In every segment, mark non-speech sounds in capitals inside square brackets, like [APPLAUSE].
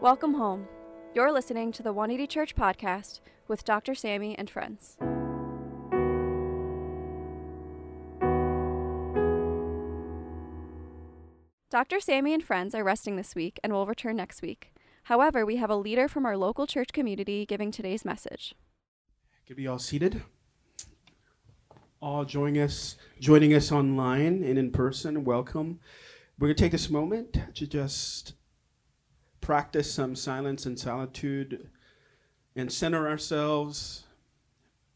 Welcome home. You're listening to the 180 Church podcast with Dr. Sammy and friends. Dr. Sammy and friends are resting this week and will return next week. However, we have a leader from our local church community giving today's message. Could be all seated. All joining us, joining us online and in person. Welcome. We're gonna take this moment to just practice some silence and solitude, and center ourselves,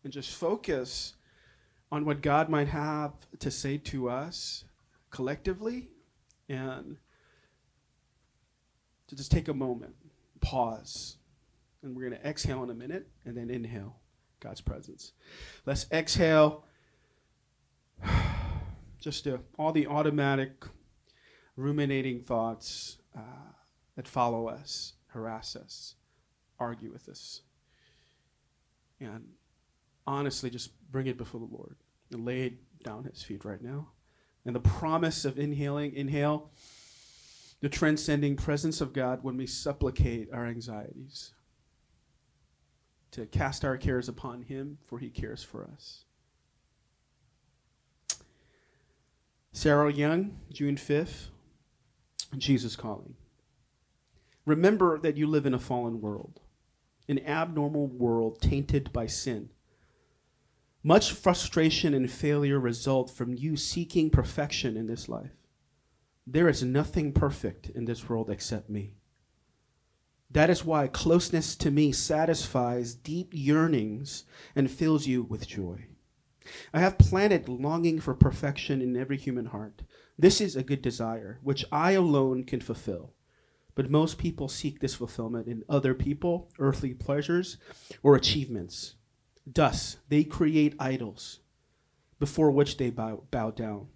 and just focus on what God might have to say to us collectively, and to just take a moment, pause, and we're gonna exhale in a minute, and then inhale. God's presence. Let's exhale. [SIGHS] Just uh, all the automatic, ruminating thoughts uh, that follow us, harass us, argue with us. And honestly, just bring it before the Lord and lay it down at His feet right now. And the promise of inhaling, inhale the transcending presence of God when we supplicate our anxieties to cast our cares upon him, for he cares for us. Sarah Young, June 5th, Jesus Calling. Remember that you live in a fallen world, an abnormal world tainted by sin. Much frustration and failure result from you seeking perfection in this life. There is nothing perfect in this world except me. That is why closeness to me satisfies deep yearnings and fills you with joy. I have planted longing for perfection in every human heart. This is a good desire, which I alone can fulfill. But most people seek this fulfillment in other people, earthly pleasures, or achievements. Thus, they create idols before which they bow, bow down.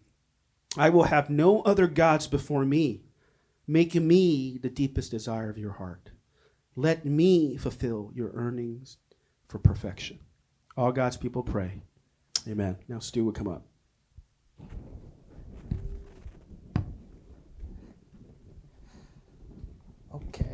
I will have no other gods before me. Make me the deepest desire of your heart. Let me fulfill your earnings for perfection. All God's people pray. Amen. Now, Stu will come up. Okay.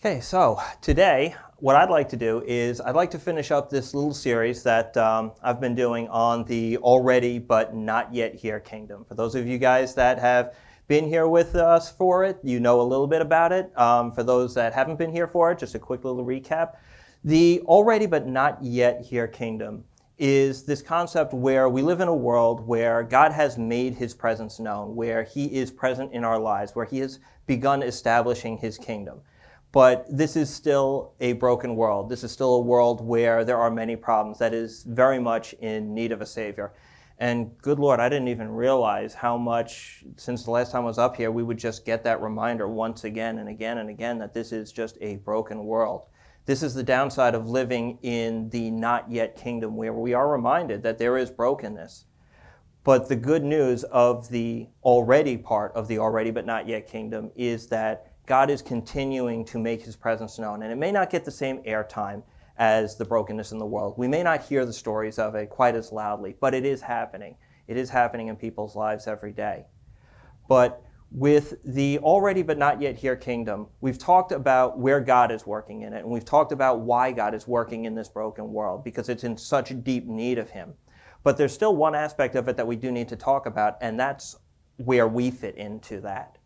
Okay, so today, what I'd like to do is I'd like to finish up this little series that um, I've been doing on the already but not yet here kingdom. For those of you guys that have been here with us for it, you know a little bit about it. Um, for those that haven't been here for it, just a quick little recap. The already but not yet here kingdom is this concept where we live in a world where God has made his presence known, where he is present in our lives, where he has begun establishing his kingdom. But this is still a broken world. This is still a world where there are many problems that is very much in need of a savior. And good Lord, I didn't even realize how much, since the last time I was up here, we would just get that reminder once again and again and again that this is just a broken world. This is the downside of living in the not yet kingdom where we are reminded that there is brokenness. But the good news of the already part of the already but not yet kingdom is that God is continuing to make his presence known. And it may not get the same airtime as the brokenness in the world. We may not hear the stories of it quite as loudly, but it is happening. It is happening in people's lives every day. But with the already but not yet here kingdom, we've talked about where God is working in it, and we've talked about why God is working in this broken world, because it's in such deep need of Him. But there's still one aspect of it that we do need to talk about, and that's where we fit into that.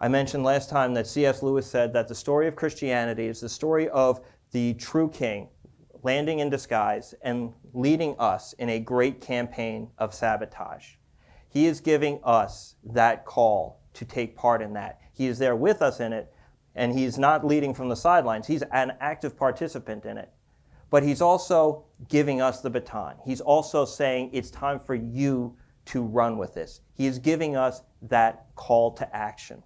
I mentioned last time that C.S. Lewis said that the story of Christianity is the story of the true king landing in disguise and leading us in a great campaign of sabotage. He is giving us that call to take part in that. He is there with us in it, and he's not leading from the sidelines. He's an active participant in it. But he's also giving us the baton. He's also saying it's time for you to run with this. He is giving us that call to action.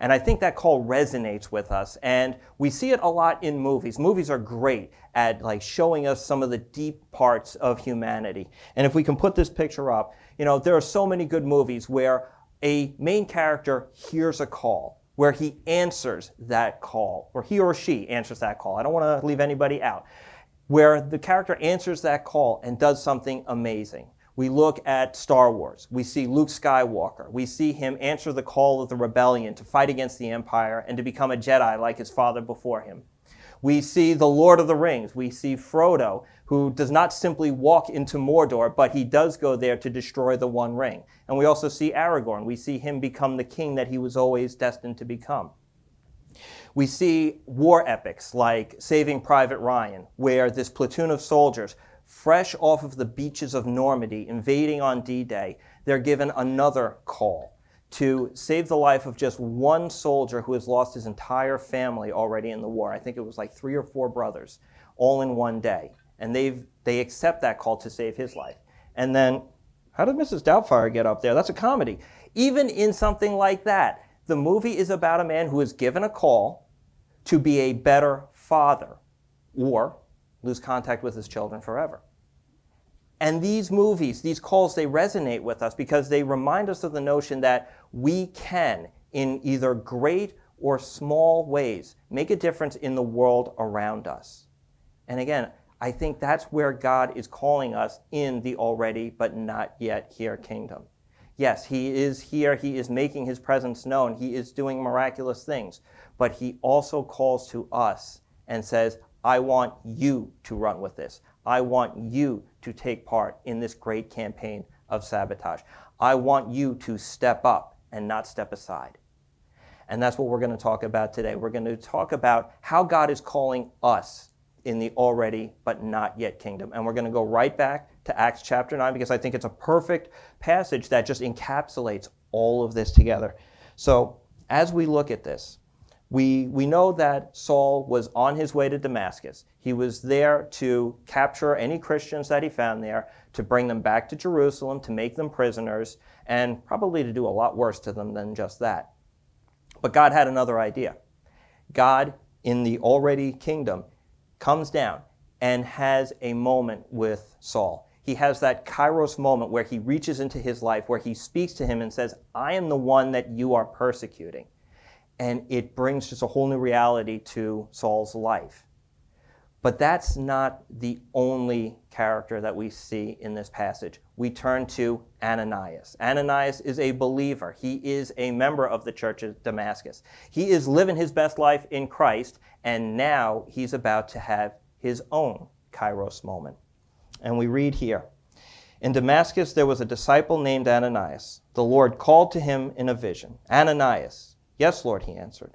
And I think that call resonates with us. And we see it a lot in movies. Movies are great at like showing us some of the deep parts of humanity. And if we can put this picture up, you know, there are so many good movies where a main character hears a call, where he answers that call, or he or she answers that call. I don't want to leave anybody out. Where the character answers that call and does something amazing We look at Star Wars. We see Luke Skywalker. We see him answer the call of the rebellion to fight against the Empire and to become a Jedi like his father before him. We see the Lord of the Rings. We see Frodo, who does not simply walk into Mordor, but he does go there to destroy the One Ring. And we also see Aragorn. We see him become the king that he was always destined to become. We see war epics like Saving Private Ryan, where this platoon of soldiers fresh off of the beaches of Normandy, invading on D Day, they're given another call to save the life of just one soldier who has lost his entire family already in the war. I think it was like three or four brothers, all in one day. And they've, they accept that call to save his life. And then, how did Mrs. Doubtfire get up there? That's a comedy. Even in something like that, the movie is about a man who is given a call to be a better father or lose contact with his children forever. And these movies, these calls, they resonate with us because they remind us of the notion that we can, in either great or small ways, make a difference in the world around us. And again, I think that's where God is calling us in the already but not yet here kingdom. Yes, He is here, He is making His presence known, He is doing miraculous things, but He also calls to us and says, I want you to run with this. I want you to take part in this great campaign of sabotage. I want you to step up and not step aside. And that's what we're going to talk about today. We're going to talk about how God is calling us in the already but not yet kingdom. And we're going to go right back to Acts chapter 9 because I think it's a perfect passage that just encapsulates all of this together. So, as we look at this, we, we know that Saul was on his way to Damascus. He was there to capture any Christians that he found there, to bring them back to Jerusalem, to make them prisoners, and probably to do a lot worse to them than just that. But God had another idea. God, in the already kingdom, comes down and has a moment with Saul. He has that kairos moment where he reaches into his life, where he speaks to him and says, I am the one that you are persecuting and it brings just a whole new reality to Saul's life. But that's not the only character that we see in this passage. We turn to Ananias. Ananias is a believer. He is a member of the church of Damascus. He is living his best life in Christ, and now he's about to have his own kairos moment. And we read here In Damascus there was a disciple named Ananias. The Lord called to him in a vision Ananias. Yes, Lord, he answered.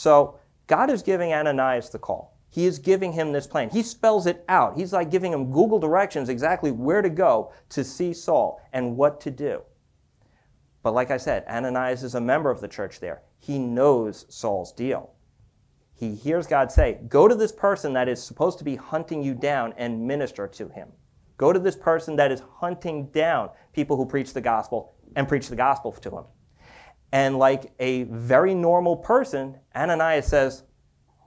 So God is giving Ananias the call. He is giving him this plan. He spells it out. He's like giving him Google directions exactly where to go to see Saul and what to do. But like I said, Ananias is a member of the church there. He knows Saul's deal. He hears God say, Go to this person that is supposed to be hunting you down and minister to him. Go to this person that is hunting down people who preach the gospel and preach the gospel to him. And like a very normal person, Ananias says,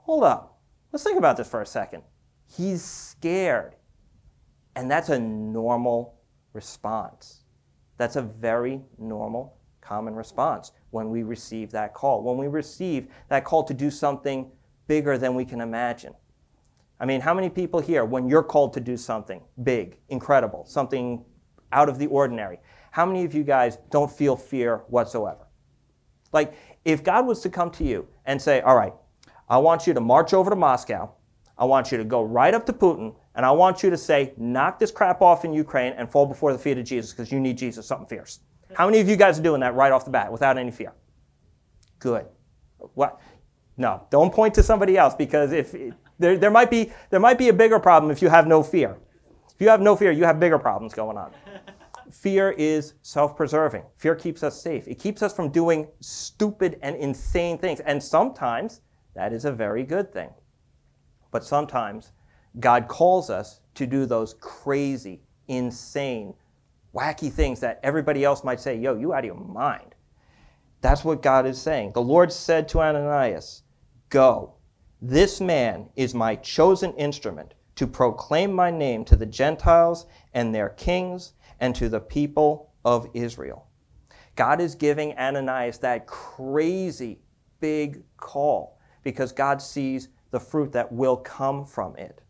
Hold up, let's think about this for a second. He's scared. And that's a normal response. That's a very normal, common response when we receive that call, when we receive that call to do something bigger than we can imagine. I mean, how many people here, when you're called to do something big, incredible, something out of the ordinary, how many of you guys don't feel fear whatsoever? Like, if God was to come to you and say, All right, I want you to march over to Moscow, I want you to go right up to Putin, and I want you to say, Knock this crap off in Ukraine and fall before the feet of Jesus because you need Jesus, something fierce. How many of you guys are doing that right off the bat without any fear? Good. What? No, don't point to somebody else because if there, there, might be, there might be a bigger problem if you have no fear. If you have no fear, you have bigger problems going on fear is self preserving. Fear keeps us safe. It keeps us from doing stupid and insane things. And sometimes that is a very good thing. But sometimes God calls us to do those crazy, insane, wacky things that everybody else might say, yo, you out of your mind. That's what God is saying. The Lord said to Ananias, Go. This man is my chosen instrument to proclaim my name to the Gentiles and their kings and to the people of Israel. God is giving Ananias that crazy big call because God sees the fruit that will come from it.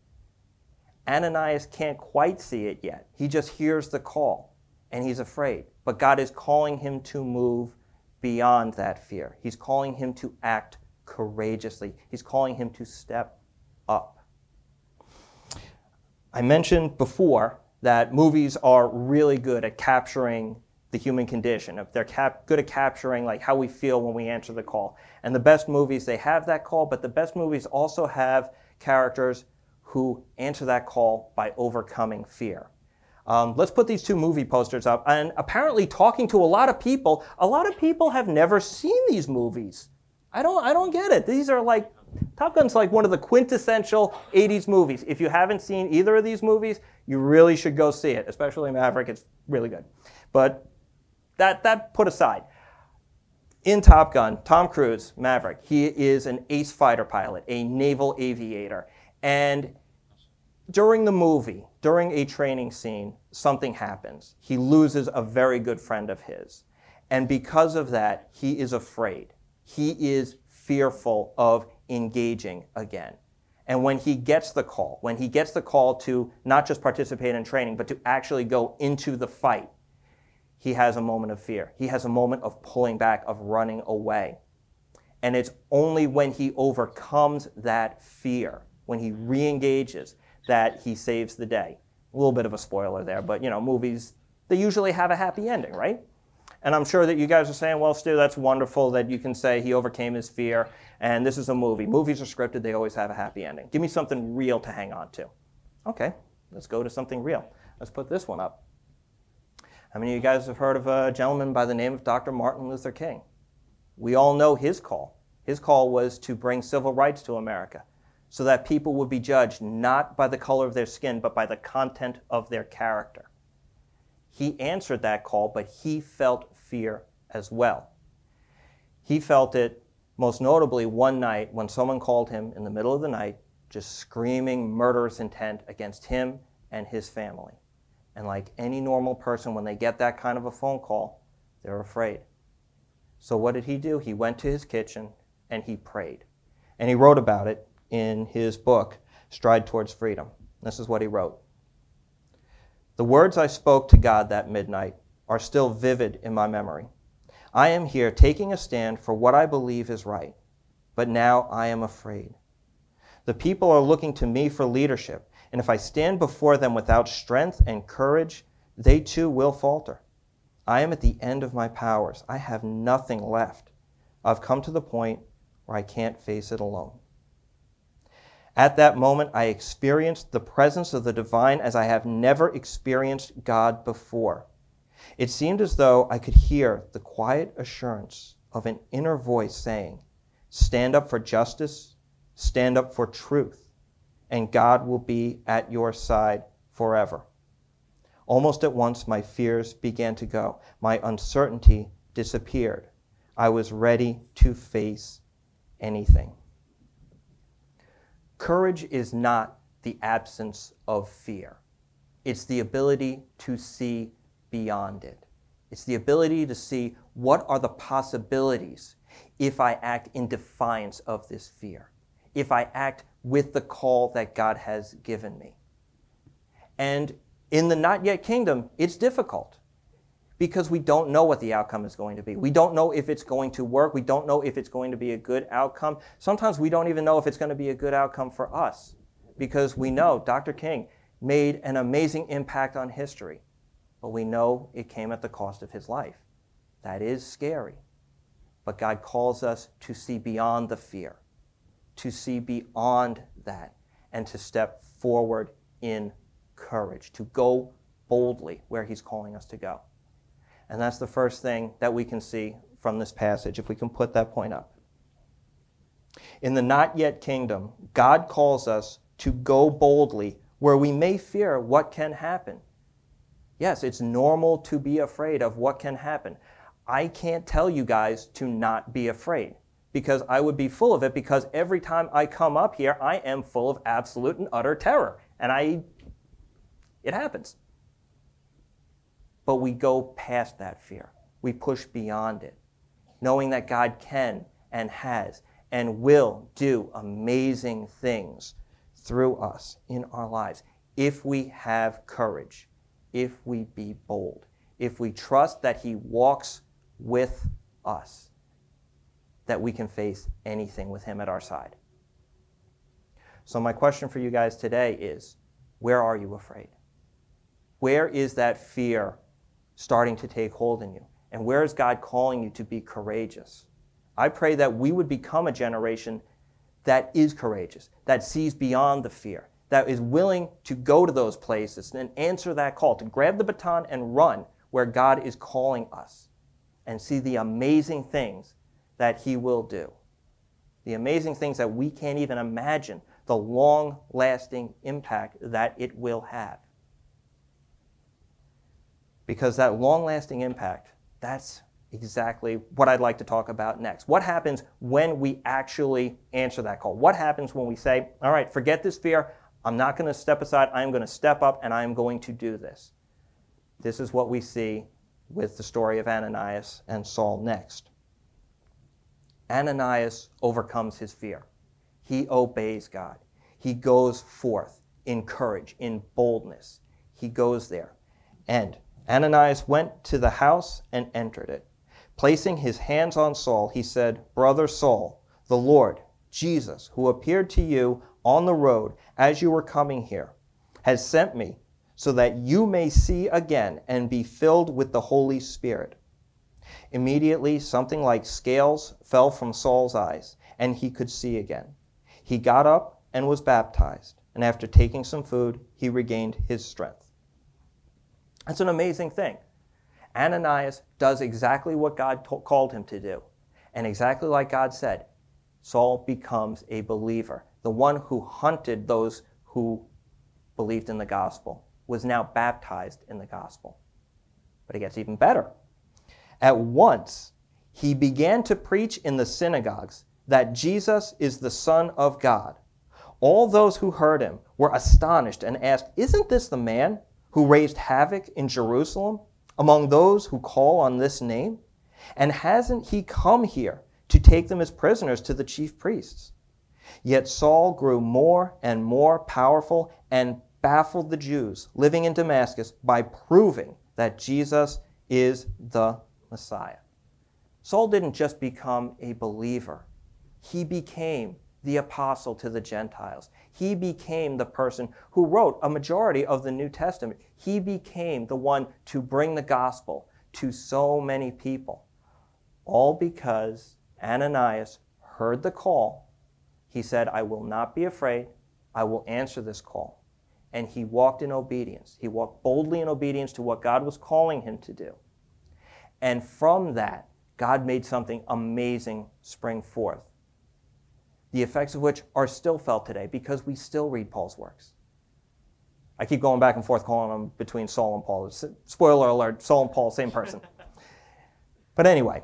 Ananias can't quite see it yet. He just hears the call and he's afraid. But God is calling him to move beyond that fear. He's calling him to act courageously, he's calling him to step up. I mentioned before that movies are really good at capturing the human condition. If they're cap- good at capturing like how we feel when we answer the call. And the best movies they have that call, but the best movies also have characters who answer that call by overcoming fear. Um, let's put these two movie posters up. And apparently, talking to a lot of people, a lot of people have never seen these movies. I don't, I don't get it. These are like, Top Gun's like one of the quintessential 80s movies. If you haven't seen either of these movies, you really should go see it, especially Maverick. It's really good. But that, that put aside. In Top Gun, Tom Cruise, Maverick, he is an ace fighter pilot, a naval aviator. And during the movie, during a training scene, something happens. He loses a very good friend of his. And because of that, he is afraid. He is fearful of engaging again. And when he gets the call, when he gets the call to not just participate in training, but to actually go into the fight, he has a moment of fear. He has a moment of pulling back, of running away. And it's only when he overcomes that fear, when he re-engages, that he saves the day. A little bit of a spoiler there, but you know, movies, they usually have a happy ending, right? And I'm sure that you guys are saying, well, Stu, that's wonderful that you can say he overcame his fear, and this is a movie. Movies are scripted, they always have a happy ending. Give me something real to hang on to. Okay, let's go to something real. Let's put this one up. How many of you guys have heard of a gentleman by the name of Dr. Martin Luther King? We all know his call. His call was to bring civil rights to America so that people would be judged not by the color of their skin, but by the content of their character. He answered that call, but he felt fear as well. He felt it most notably one night when someone called him in the middle of the night, just screaming murderous intent against him and his family. And like any normal person, when they get that kind of a phone call, they're afraid. So what did he do? He went to his kitchen and he prayed. And he wrote about it in his book, Stride Towards Freedom. This is what he wrote The words I spoke to God that midnight are still vivid in my memory. I am here taking a stand for what I believe is right, but now I am afraid. The people are looking to me for leadership, and if I stand before them without strength and courage, they too will falter. I am at the end of my powers. I have nothing left. I've come to the point where I can't face it alone. At that moment, I experienced the presence of the divine as I have never experienced God before. It seemed as though I could hear the quiet assurance of an inner voice saying, Stand up for justice, stand up for truth, and God will be at your side forever. Almost at once, my fears began to go. My uncertainty disappeared. I was ready to face anything. Courage is not the absence of fear, it's the ability to see beyond it. It's the ability to see what are the possibilities if I act in defiance of this fear, if I act with the call that God has given me. And in the not yet kingdom, it's difficult because we don't know what the outcome is going to be. We don't know if it's going to work. We don't know if it's going to be a good outcome. Sometimes we don't even know if it's going to be a good outcome for us because we know Dr. King made an amazing impact on history, but we know it came at the cost of his life. That is scary. But God calls us to see beyond the fear, to see beyond that, and to step forward in courage, to go boldly where He's calling us to go. And that's the first thing that we can see from this passage, if we can put that point up. In the not yet kingdom, God calls us to go boldly where we may fear what can happen. Yes, it's normal to be afraid of what can happen. I can't tell you guys to not be afraid because I would be full of it because every time I come up here, I am full of absolute and utter terror. And I, it happens. But we go past that fear. We push beyond it, knowing that God can and has and will do amazing things through us in our lives if we have courage, if we be bold, if we trust that He walks with us, that we can face anything with Him at our side. So, my question for you guys today is where are you afraid? Where is that fear starting to take hold in you? And where is God calling you to be courageous? I pray that we would become a generation that is courageous, that sees beyond the fear, that is willing to go to those places and answer that call, to grab the baton and run where God is calling us and see the amazing things that He will do. The amazing things that we can't even imagine, the long lasting impact that it will have. Because that long lasting impact, that's exactly what I'd like to talk about next. What happens when we actually answer that call? What happens when we say, all right, forget this fear. I'm not going to step aside. I'm going to step up and I'm going to do this. This is what we see with the story of Ananias and Saul next. Ananias overcomes his fear. He obeys God. He goes forth in courage, in boldness. He goes there. And Ananias went to the house and entered it. Placing his hands on Saul, he said, Brother Saul, the Lord, Jesus, who appeared to you on the road as you were coming here, has sent me so that you may see again and be filled with the Holy Spirit. Immediately, something like scales fell from Saul's eyes, and he could see again. He got up and was baptized, and after taking some food, he regained his strength. That's an amazing thing. Ananias does exactly what God to- called him to do. And exactly like God said, Saul becomes a believer. The one who hunted those who believed in the gospel was now baptized in the gospel. But it gets even better. At once, he began to preach in the synagogues that Jesus is the Son of God. All those who heard him were astonished and asked, Isn't this the man who raised havoc in Jerusalem among those who call on this name? And hasn't he come here to take them as prisoners to the chief priests? Yet Saul grew more and more powerful and baffled the Jews living in Damascus by proving that Jesus is the Messiah. Saul didn't just become a believer, he became the apostle to the Gentiles. He became the person who wrote a majority of the New Testament. He became the one to bring the gospel to so many people. All because Ananias heard the call. He said, I will not be afraid. I will answer this call. And he walked in obedience. He walked boldly in obedience to what God was calling him to do. And from that, God made something amazing spring forth the effects of which are still felt today because we still read Paul's works. I keep going back and forth calling them between Saul and Paul. Spoiler alert, Saul and Paul, same person. [LAUGHS] but anyway,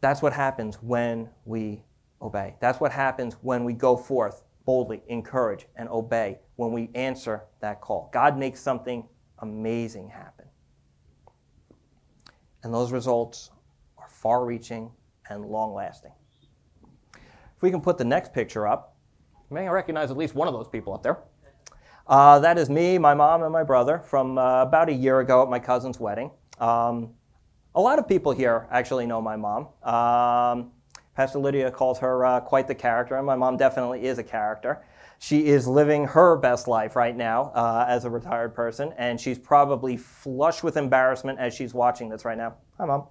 that's what happens when we obey. That's what happens when we go forth boldly, encourage, and obey when we answer that call. God makes something amazing happen. And those results are far reaching and long lasting. If we can put the next picture up, you may recognize at least one of those people up there. Uh, that is me, my mom, and my brother from uh, about a year ago at my cousin's wedding. Um, a lot of people here actually know my mom. Um, Pastor Lydia calls her uh, quite the character, and my mom definitely is a character. She is living her best life right now uh, as a retired person, and she's probably flush with embarrassment as she's watching this right now. Hi, Mom.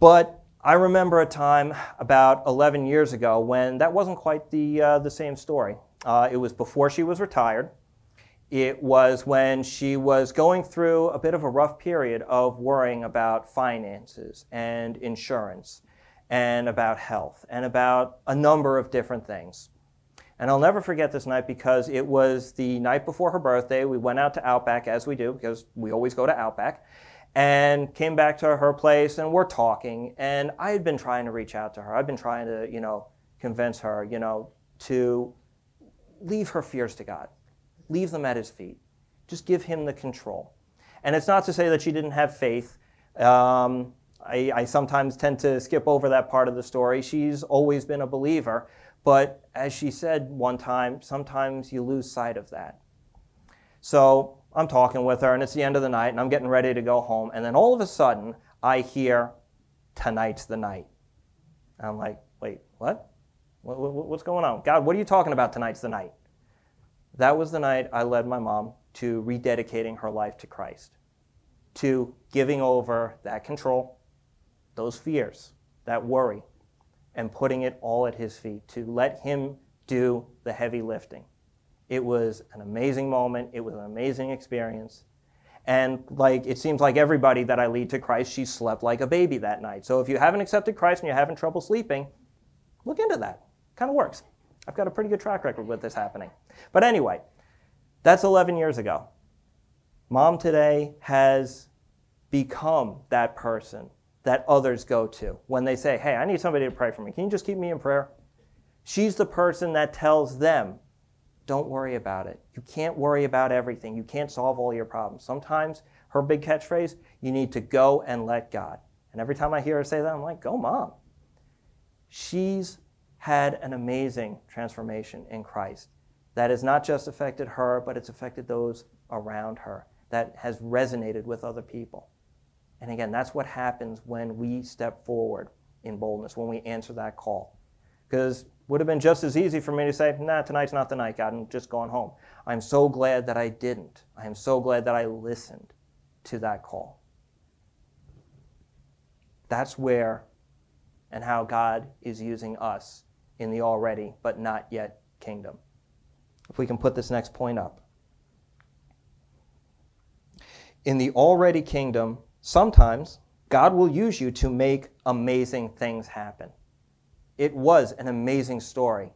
But I remember a time about 11 years ago when that wasn't quite the, uh, the same story. Uh, it was before she was retired. It was when she was going through a bit of a rough period of worrying about finances and insurance and about health and about a number of different things. And I'll never forget this night because it was the night before her birthday. We went out to Outback as we do because we always go to Outback and came back to her place and we're talking and I had been trying to reach out to her. I've been trying to, you know, convince her, you know, to leave her fears to God. Leave them at his feet. Just give him the control. And it's not to say that she didn't have faith. Um, I, I, sometimes tend to skip over that part of the story. She's always been a believer, but as she said one time, sometimes you lose sight of that. So I'm talking with her, and it's the end of the night, and I'm getting ready to go home, and then all of a sudden, I hear, Tonight's the night. I'm like, Wait, what? what? What's going on? God, what are you talking about? Tonight's the night. That was the night I led my mom to rededicating her life to Christ, to giving over that control, those fears, that worry, and putting it all at His feet, to let Him do the heavy lifting. It was an amazing moment. It was an amazing experience. And like it seems like everybody that I lead to Christ, she slept like a baby that night. So if you haven't accepted Christ and you're having trouble sleeping, look into that. Kind of works. I've got a pretty good track record with this happening. But anyway, that's 11 years ago. Mom today has become that person that others go to when they say, Hey, I need somebody to pray for me. Can you just keep me in prayer? She's the person that tells them, Don't worry about it. You can't worry about everything. You can't solve all your problems. Sometimes her big catchphrase, you need to go and let God. And every time I hear her say that, I'm like, Go, mom. She's had an amazing transformation in Christ that has not just affected her, but it's affected those around her, that has resonated with other people. And again, that's what happens when we step forward in boldness, when we answer that call. Because it would have been just as easy for me to say, nah, tonight's not the night, God, and just gone home. I'm so glad that I didn't. I am so glad that I listened to that call. That's where and how God is using us in the already but not yet kingdom. If we can put this next point up. In the already kingdom, sometimes God will use you to make amazing things happen. It was an amazing story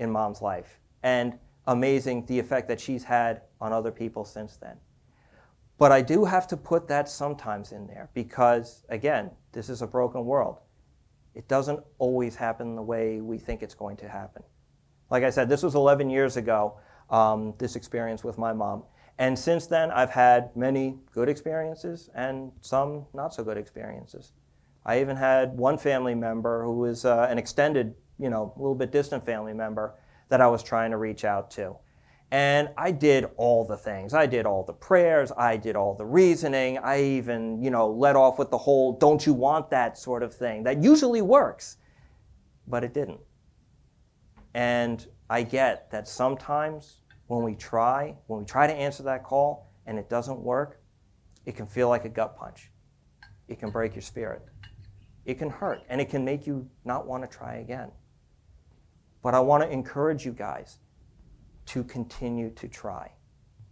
in mom's life and amazing the effect that she's had on other people since then. But I do have to put that sometimes in there because, again, this is a broken world it doesn't always happen the way we think it's going to happen. Like I said, this was 11 years ago, um, this experience with my mom. And since then, I've had many good experiences and some not so good experiences. I even had one family member who was uh, an extended, you know, a little bit distant family member that I was trying to reach out to. And I did all the things. I did all the prayers. I did all the reasoning. I even, you know, let off with the whole don't you want that sort of thing that usually works, but it didn't. And I get that sometimes when we try, when we try to answer that call and it doesn't work, it can feel like a gut punch. It can break your spirit. It can hurt and it can make you not want to try again. But I want to encourage you guys to continue to try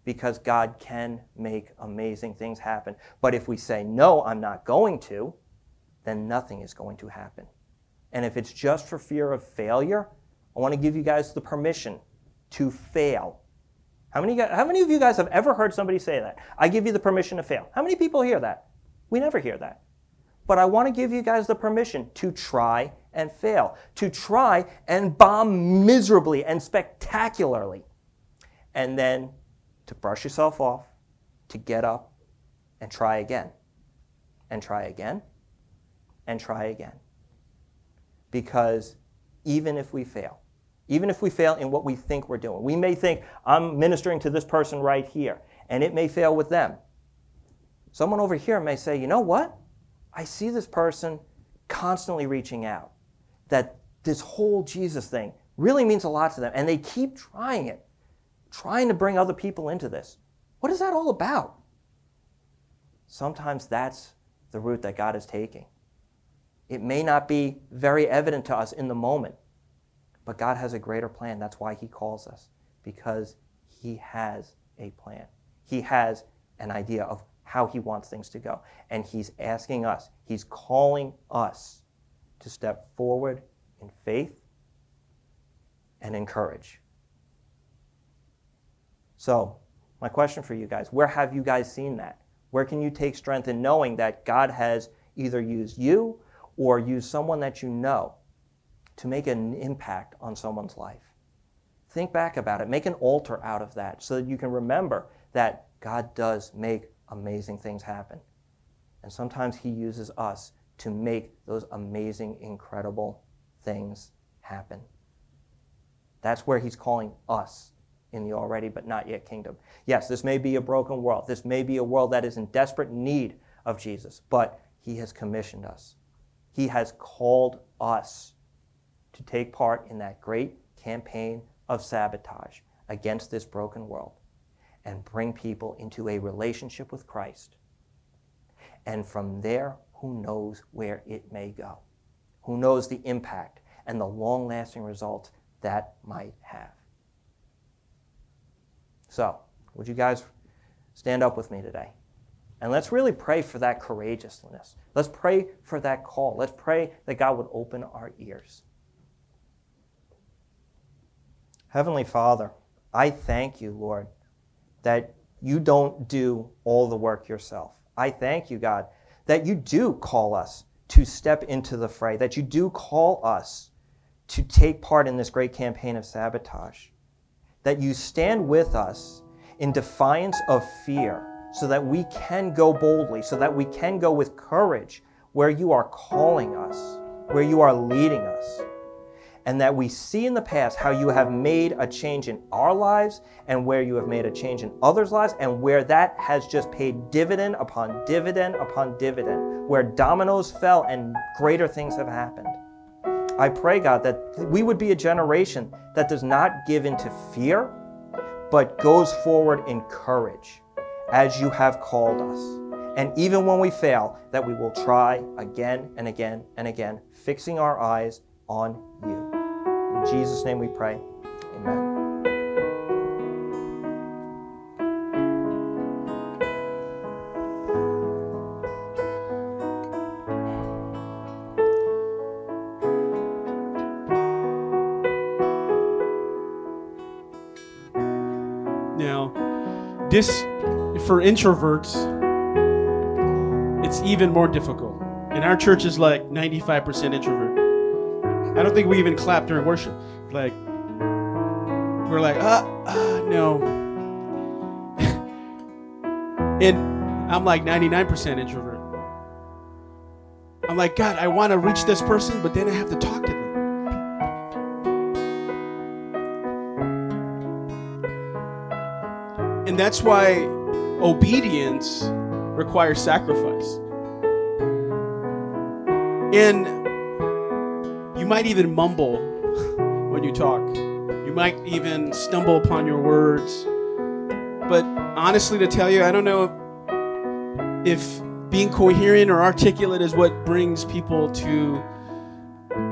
because God can make amazing things happen. But if we say, no, I'm not going to, then nothing is going to happen. And if it's just for fear of failure, I want to give you guys the permission to fail. How many, how many of you guys have ever heard somebody say that? I give you the permission to fail. How many people hear that? We never hear that. But I want to give you guys the permission to try and fail, to try and bomb miserably and spectacularly, and then to brush yourself off, to get up and try again, and try again, and try again. Because even if we fail, even if we fail in what we think we're doing, we may think, I'm ministering to this person right here, and it may fail with them. Someone over here may say, you know what? I see this person constantly reaching out that this whole Jesus thing really means a lot to them, and they keep trying it, trying to bring other people into this. What is that all about? Sometimes that's the route that God is taking. It may not be very evident to us in the moment, but God has a greater plan. That's why He calls us, because He has a plan. He has an idea of how He wants things to go. And He's asking us, He's calling us to step forward in faith and in courage So, my question for you guys where have you guys seen that? Where can you take strength in knowing that God has either used you or used someone that you know to make an impact on someone's life? Think back about it. Make an altar out of that so that you can remember that God does make amazing things happen. And sometimes He uses us to make those amazing, incredible things happen. That's where He's calling us in the already but not yet kingdom. Yes, this may be a broken world. This may be a world that is in desperate need of Jesus, but He has commissioned us. He has called us to take part in that great campaign of sabotage against this broken world and bring people into a relationship with Christ. And from there, who knows where it may go? Who knows the impact and the long lasting results that might have? So, would you guys stand up with me today? And let's really pray for that courageousness. Let's pray for that call. Let's pray that God would open our ears. Heavenly Father, I thank you, Lord, that you don't do all the work yourself. I thank you, God, that you do call us to step into the fray, that you do call us to take part in this great campaign of sabotage, that you stand with us in defiance of fear so that we can go boldly, so that we can go with courage where you are calling us, where you are leading us and that we see in the past how you have made a change in our lives and where you have made a change in others' lives and where that has just paid dividend upon dividend upon dividend, where dominoes fell and greater things have happened. I pray, God, that we would be a generation that does not give into fear, but goes forward in courage as you have called us. And even when we fail, that we will try again and again and again, fixing our eyes on you. In Jesus' name we pray. Amen. Now, this, for introverts, it's even more difficult. And our church is like 95% introvert. I don't think we even clap during worship. Like, we're like, ah, uh, no. [LAUGHS] and I'm like 99% introvert. I'm like, God, I want to reach this person, but then I have to talk to them. And that's why obedience requires sacrifice. And might even mumble when you talk. You might even stumble upon your words. But honestly, to tell you, I don't know if being coherent or articulate is what brings people to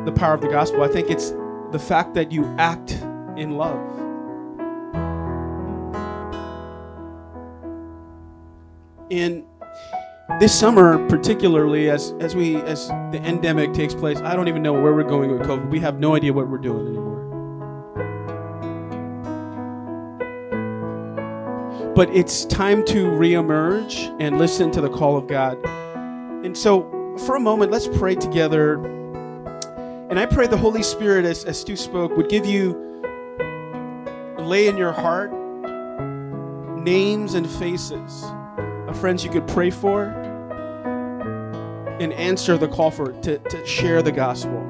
the power of the gospel. I think it's the fact that you act in love. And this summer, particularly as, as we as the endemic takes place, I don't even know where we're going with COVID. We have no idea what we're doing anymore. But it's time to reemerge and listen to the call of God. And so, for a moment, let's pray together. And I pray the Holy Spirit, as, as Stu spoke, would give you, lay in your heart names and faces of friends you could pray for and answer the call for to, to share the gospel.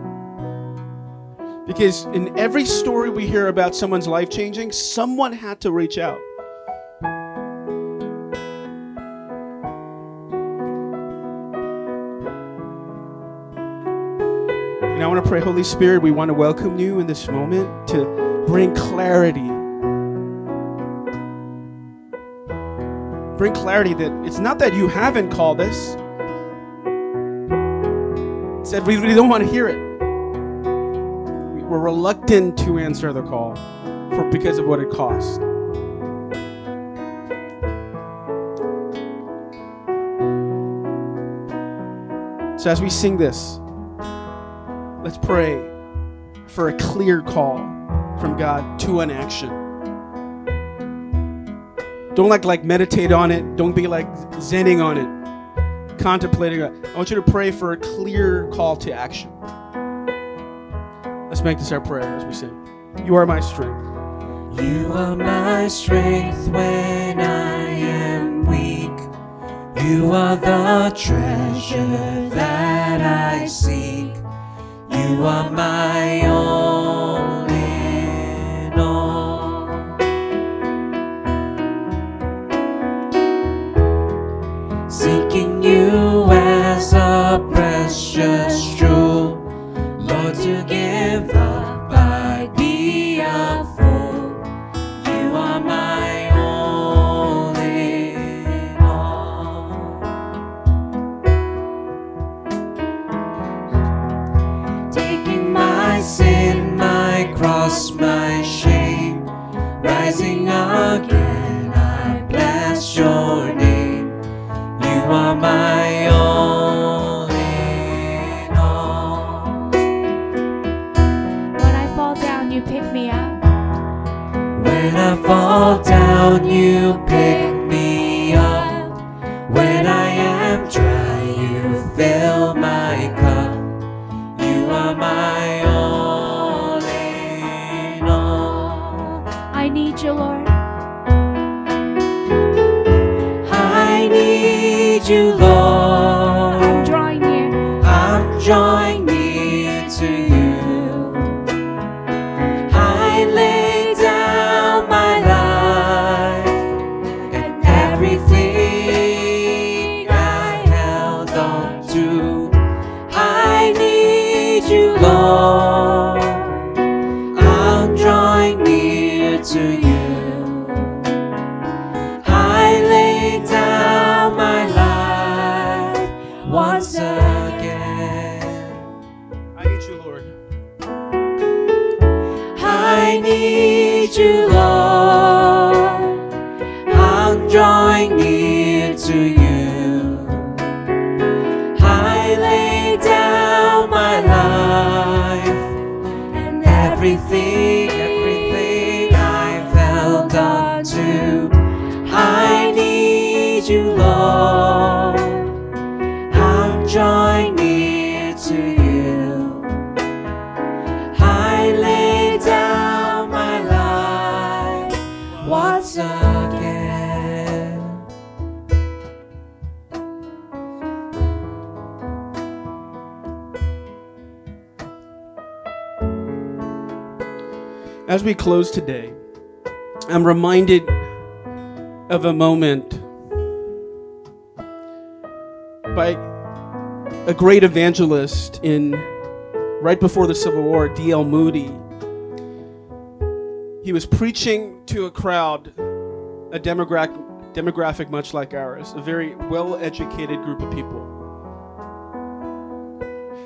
Because in every story we hear about someone's life changing, someone had to reach out. And I want to pray, Holy Spirit, we want to welcome you in this moment to bring clarity bring clarity that it's not that you haven't called us. Said we really don't want to hear it. We're reluctant to answer the call for because of what it costs. So as we sing this, let's pray for a clear call from God to an action. Don't like like meditate on it. Don't be like zenning on it, contemplating. I want you to pray for a clear call to action. Let's make this our prayer as we sing. You are my strength. You are my strength when I am weak. You are the treasure that I seek. You are my all you, Lord. As we close today, I'm reminded of a moment by a great evangelist in right before the Civil War, D.L. Moody. He was preaching to a crowd, a demographic demographic much like ours, a very well-educated group of people.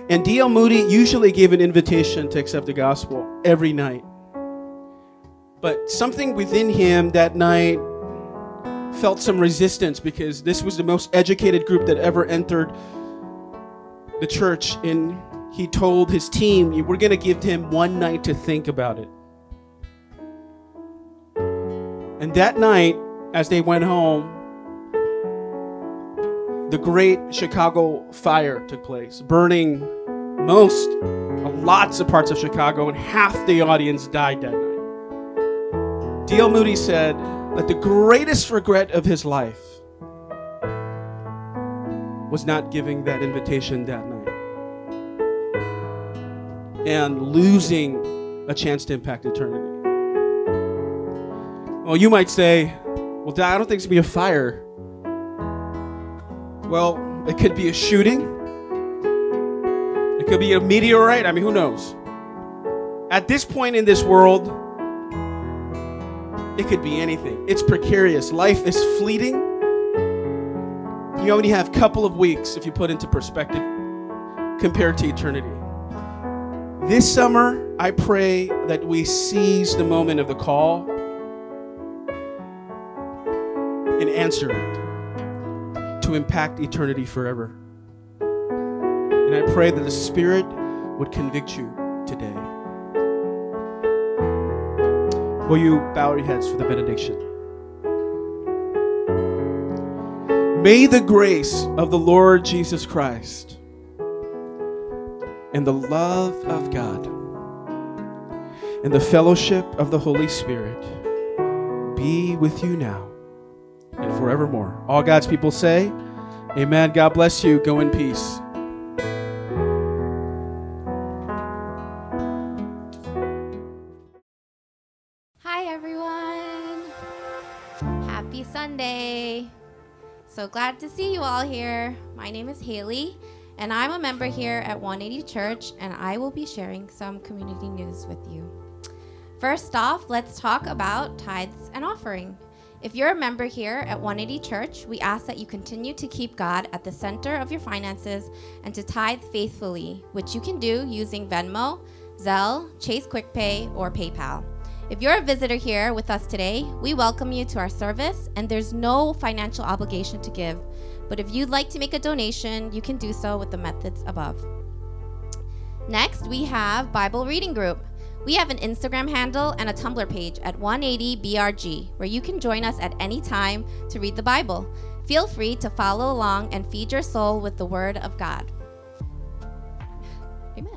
And D.L. Moody usually gave an invitation to accept the gospel every night. But something within him that night felt some resistance because this was the most educated group that ever entered the church. And he told his team, We're going to give him one night to think about it. And that night, as they went home, the great Chicago fire took place, burning most, lots of parts of Chicago, and half the audience died that night. D.L. Moody said that the greatest regret of his life was not giving that invitation that night and losing a chance to impact eternity. Well, you might say, well, I don't think it's going to be a fire. Well, it could be a shooting. It could be a meteorite. I mean, who knows? At this point in this world, it could be anything. It's precarious. Life is fleeting. You only have a couple of weeks if you put into perspective compared to eternity. This summer, I pray that we seize the moment of the call and answer it to impact eternity forever. And I pray that the Spirit would convict you Will you bow your heads for the benediction? May the grace of the Lord Jesus Christ and the love of God and the fellowship of the Holy Spirit be with you now and forevermore. All God's people say, Amen. God bless you. Go in peace. So glad to see you all here. My name is Haley, and I'm a member here at 180 Church, and I will be sharing some community news with you. First off, let's talk about tithes and offering. If you're a member here at 180 Church, we ask that you continue to keep God at the center of your finances and to tithe faithfully, which you can do using Venmo, Zelle, Chase QuickPay, or PayPal. If you're a visitor here with us today, we welcome you to our service, and there's no financial obligation to give. But if you'd like to make a donation, you can do so with the methods above. Next, we have Bible Reading Group. We have an Instagram handle and a Tumblr page at 180BRG, where you can join us at any time to read the Bible. Feel free to follow along and feed your soul with the Word of God. Amen.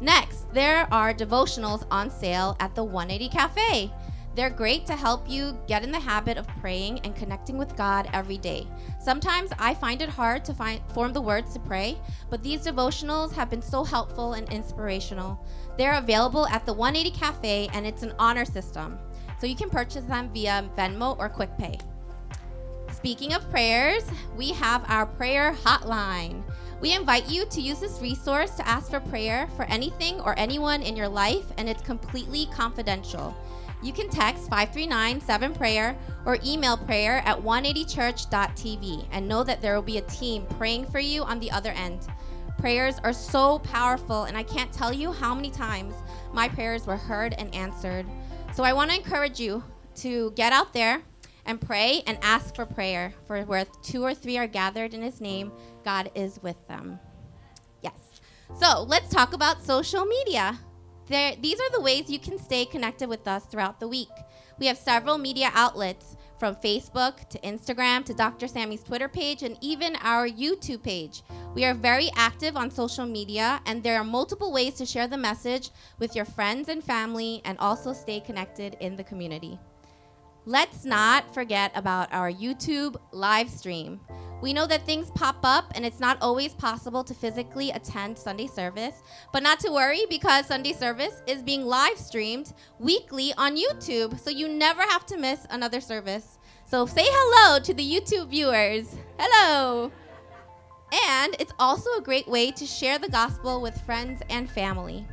Next, there are devotionals on sale at the 180 Cafe. They're great to help you get in the habit of praying and connecting with God every day. Sometimes I find it hard to find form the words to pray, but these devotionals have been so helpful and inspirational. They're available at the 180 Cafe and it's an honor system. So you can purchase them via Venmo or QuickPay. Speaking of prayers, we have our prayer hotline. We invite you to use this resource to ask for prayer for anything or anyone in your life, and it's completely confidential. You can text 539 7prayer or email prayer at 180church.tv and know that there will be a team praying for you on the other end. Prayers are so powerful, and I can't tell you how many times my prayers were heard and answered. So I want to encourage you to get out there and pray and ask for prayer. For where two or three are gathered in His name, God is with them. Yes. So let's talk about social media. There, these are the ways you can stay connected with us throughout the week. We have several media outlets from Facebook to Instagram to Dr. Sammy's Twitter page and even our YouTube page. We are very active on social media, and there are multiple ways to share the message with your friends and family and also stay connected in the community. Let's not forget about our YouTube live stream. We know that things pop up and it's not always possible to physically attend Sunday service, but not to worry because Sunday service is being live streamed weekly on YouTube, so you never have to miss another service. So say hello to the YouTube viewers. Hello. And it's also a great way to share the gospel with friends and family.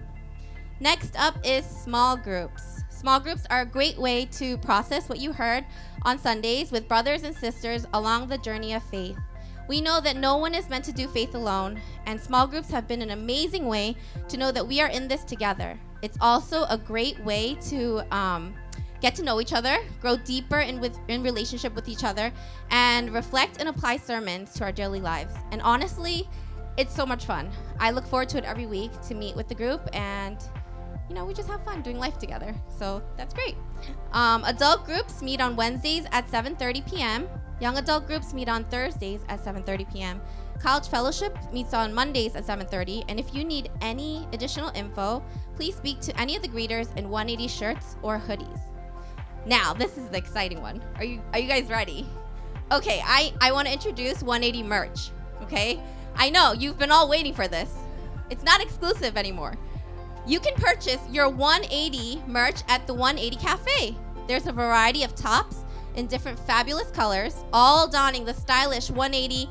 Next up is small groups. Small groups are a great way to process what you heard on Sundays with brothers and sisters along the journey of faith. We know that no one is meant to do faith alone, and small groups have been an amazing way to know that we are in this together. It's also a great way to um, get to know each other, grow deeper in with in relationship with each other, and reflect and apply sermons to our daily lives. And honestly, it's so much fun. I look forward to it every week to meet with the group and you know, we just have fun doing life together. So that's great. Um, adult groups meet on Wednesdays at 7:30 p.m. Young adult groups meet on Thursdays at 7:30 p.m. College Fellowship meets on Mondays at 7:30. And if you need any additional info, please speak to any of the greeters in 180 shirts or hoodies. Now, this is the exciting one. Are you are you guys ready? Okay, I I want to introduce 180 merch. Okay, I know you've been all waiting for this. It's not exclusive anymore. You can purchase your 180 merch at the 180 Cafe. There's a variety of tops in different fabulous colors, all donning the stylish 180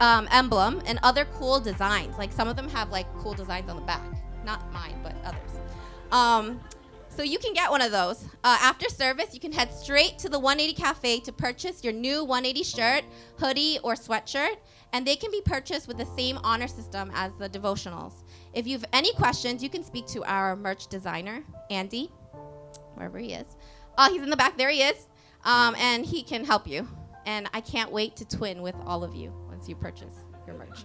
um, emblem and other cool designs. Like some of them have like cool designs on the back. Not mine, but others. Um, so you can get one of those. Uh, after service, you can head straight to the 180 Cafe to purchase your new 180 shirt, hoodie, or sweatshirt, and they can be purchased with the same honor system as the devotionals. If you have any questions, you can speak to our merch designer, Andy, wherever he is. Oh, he's in the back. There he is. Um, and he can help you. And I can't wait to twin with all of you once you purchase your merch.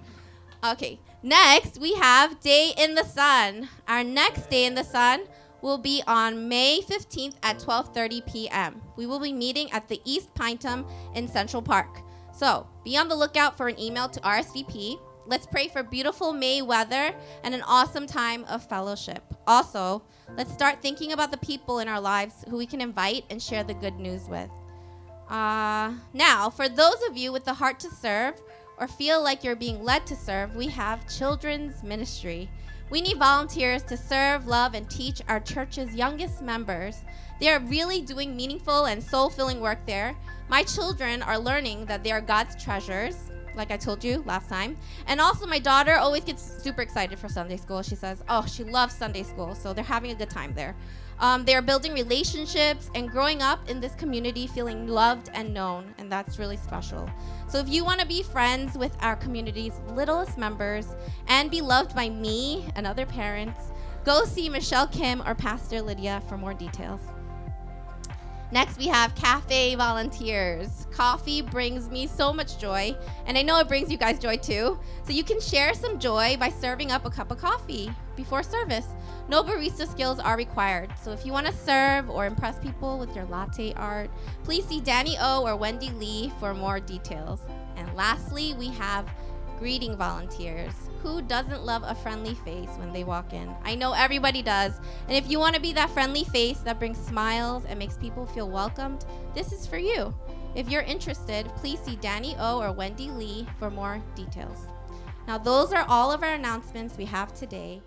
Okay, next we have Day in the Sun. Our next Day in the Sun will be on May 15th at 12:30 p.m. We will be meeting at the East Pinetum in Central Park. So be on the lookout for an email to RSVP. Let's pray for beautiful May weather and an awesome time of fellowship. Also, let's start thinking about the people in our lives who we can invite and share the good news with. Uh, now, for those of you with the heart to serve or feel like you're being led to serve, we have children's ministry. We need volunteers to serve, love, and teach our church's youngest members. They are really doing meaningful and soul filling work there. My children are learning that they are God's treasures, like I told you last time. And also, my daughter always gets super excited for Sunday school. She says, Oh, she loves Sunday school, so they're having a good time there. Um, they are building relationships and growing up in this community feeling loved and known, and that's really special. So, if you want to be friends with our community's littlest members and be loved by me and other parents, go see Michelle Kim or Pastor Lydia for more details. Next, we have cafe volunteers. Coffee brings me so much joy, and I know it brings you guys joy too. So, you can share some joy by serving up a cup of coffee before service. No barista skills are required. So, if you want to serve or impress people with your latte art, please see Danny O or Wendy Lee for more details. And lastly, we have greeting volunteers. Who doesn't love a friendly face when they walk in? I know everybody does. And if you want to be that friendly face that brings smiles and makes people feel welcomed, this is for you. If you're interested, please see Danny O or Wendy Lee for more details. Now, those are all of our announcements we have today.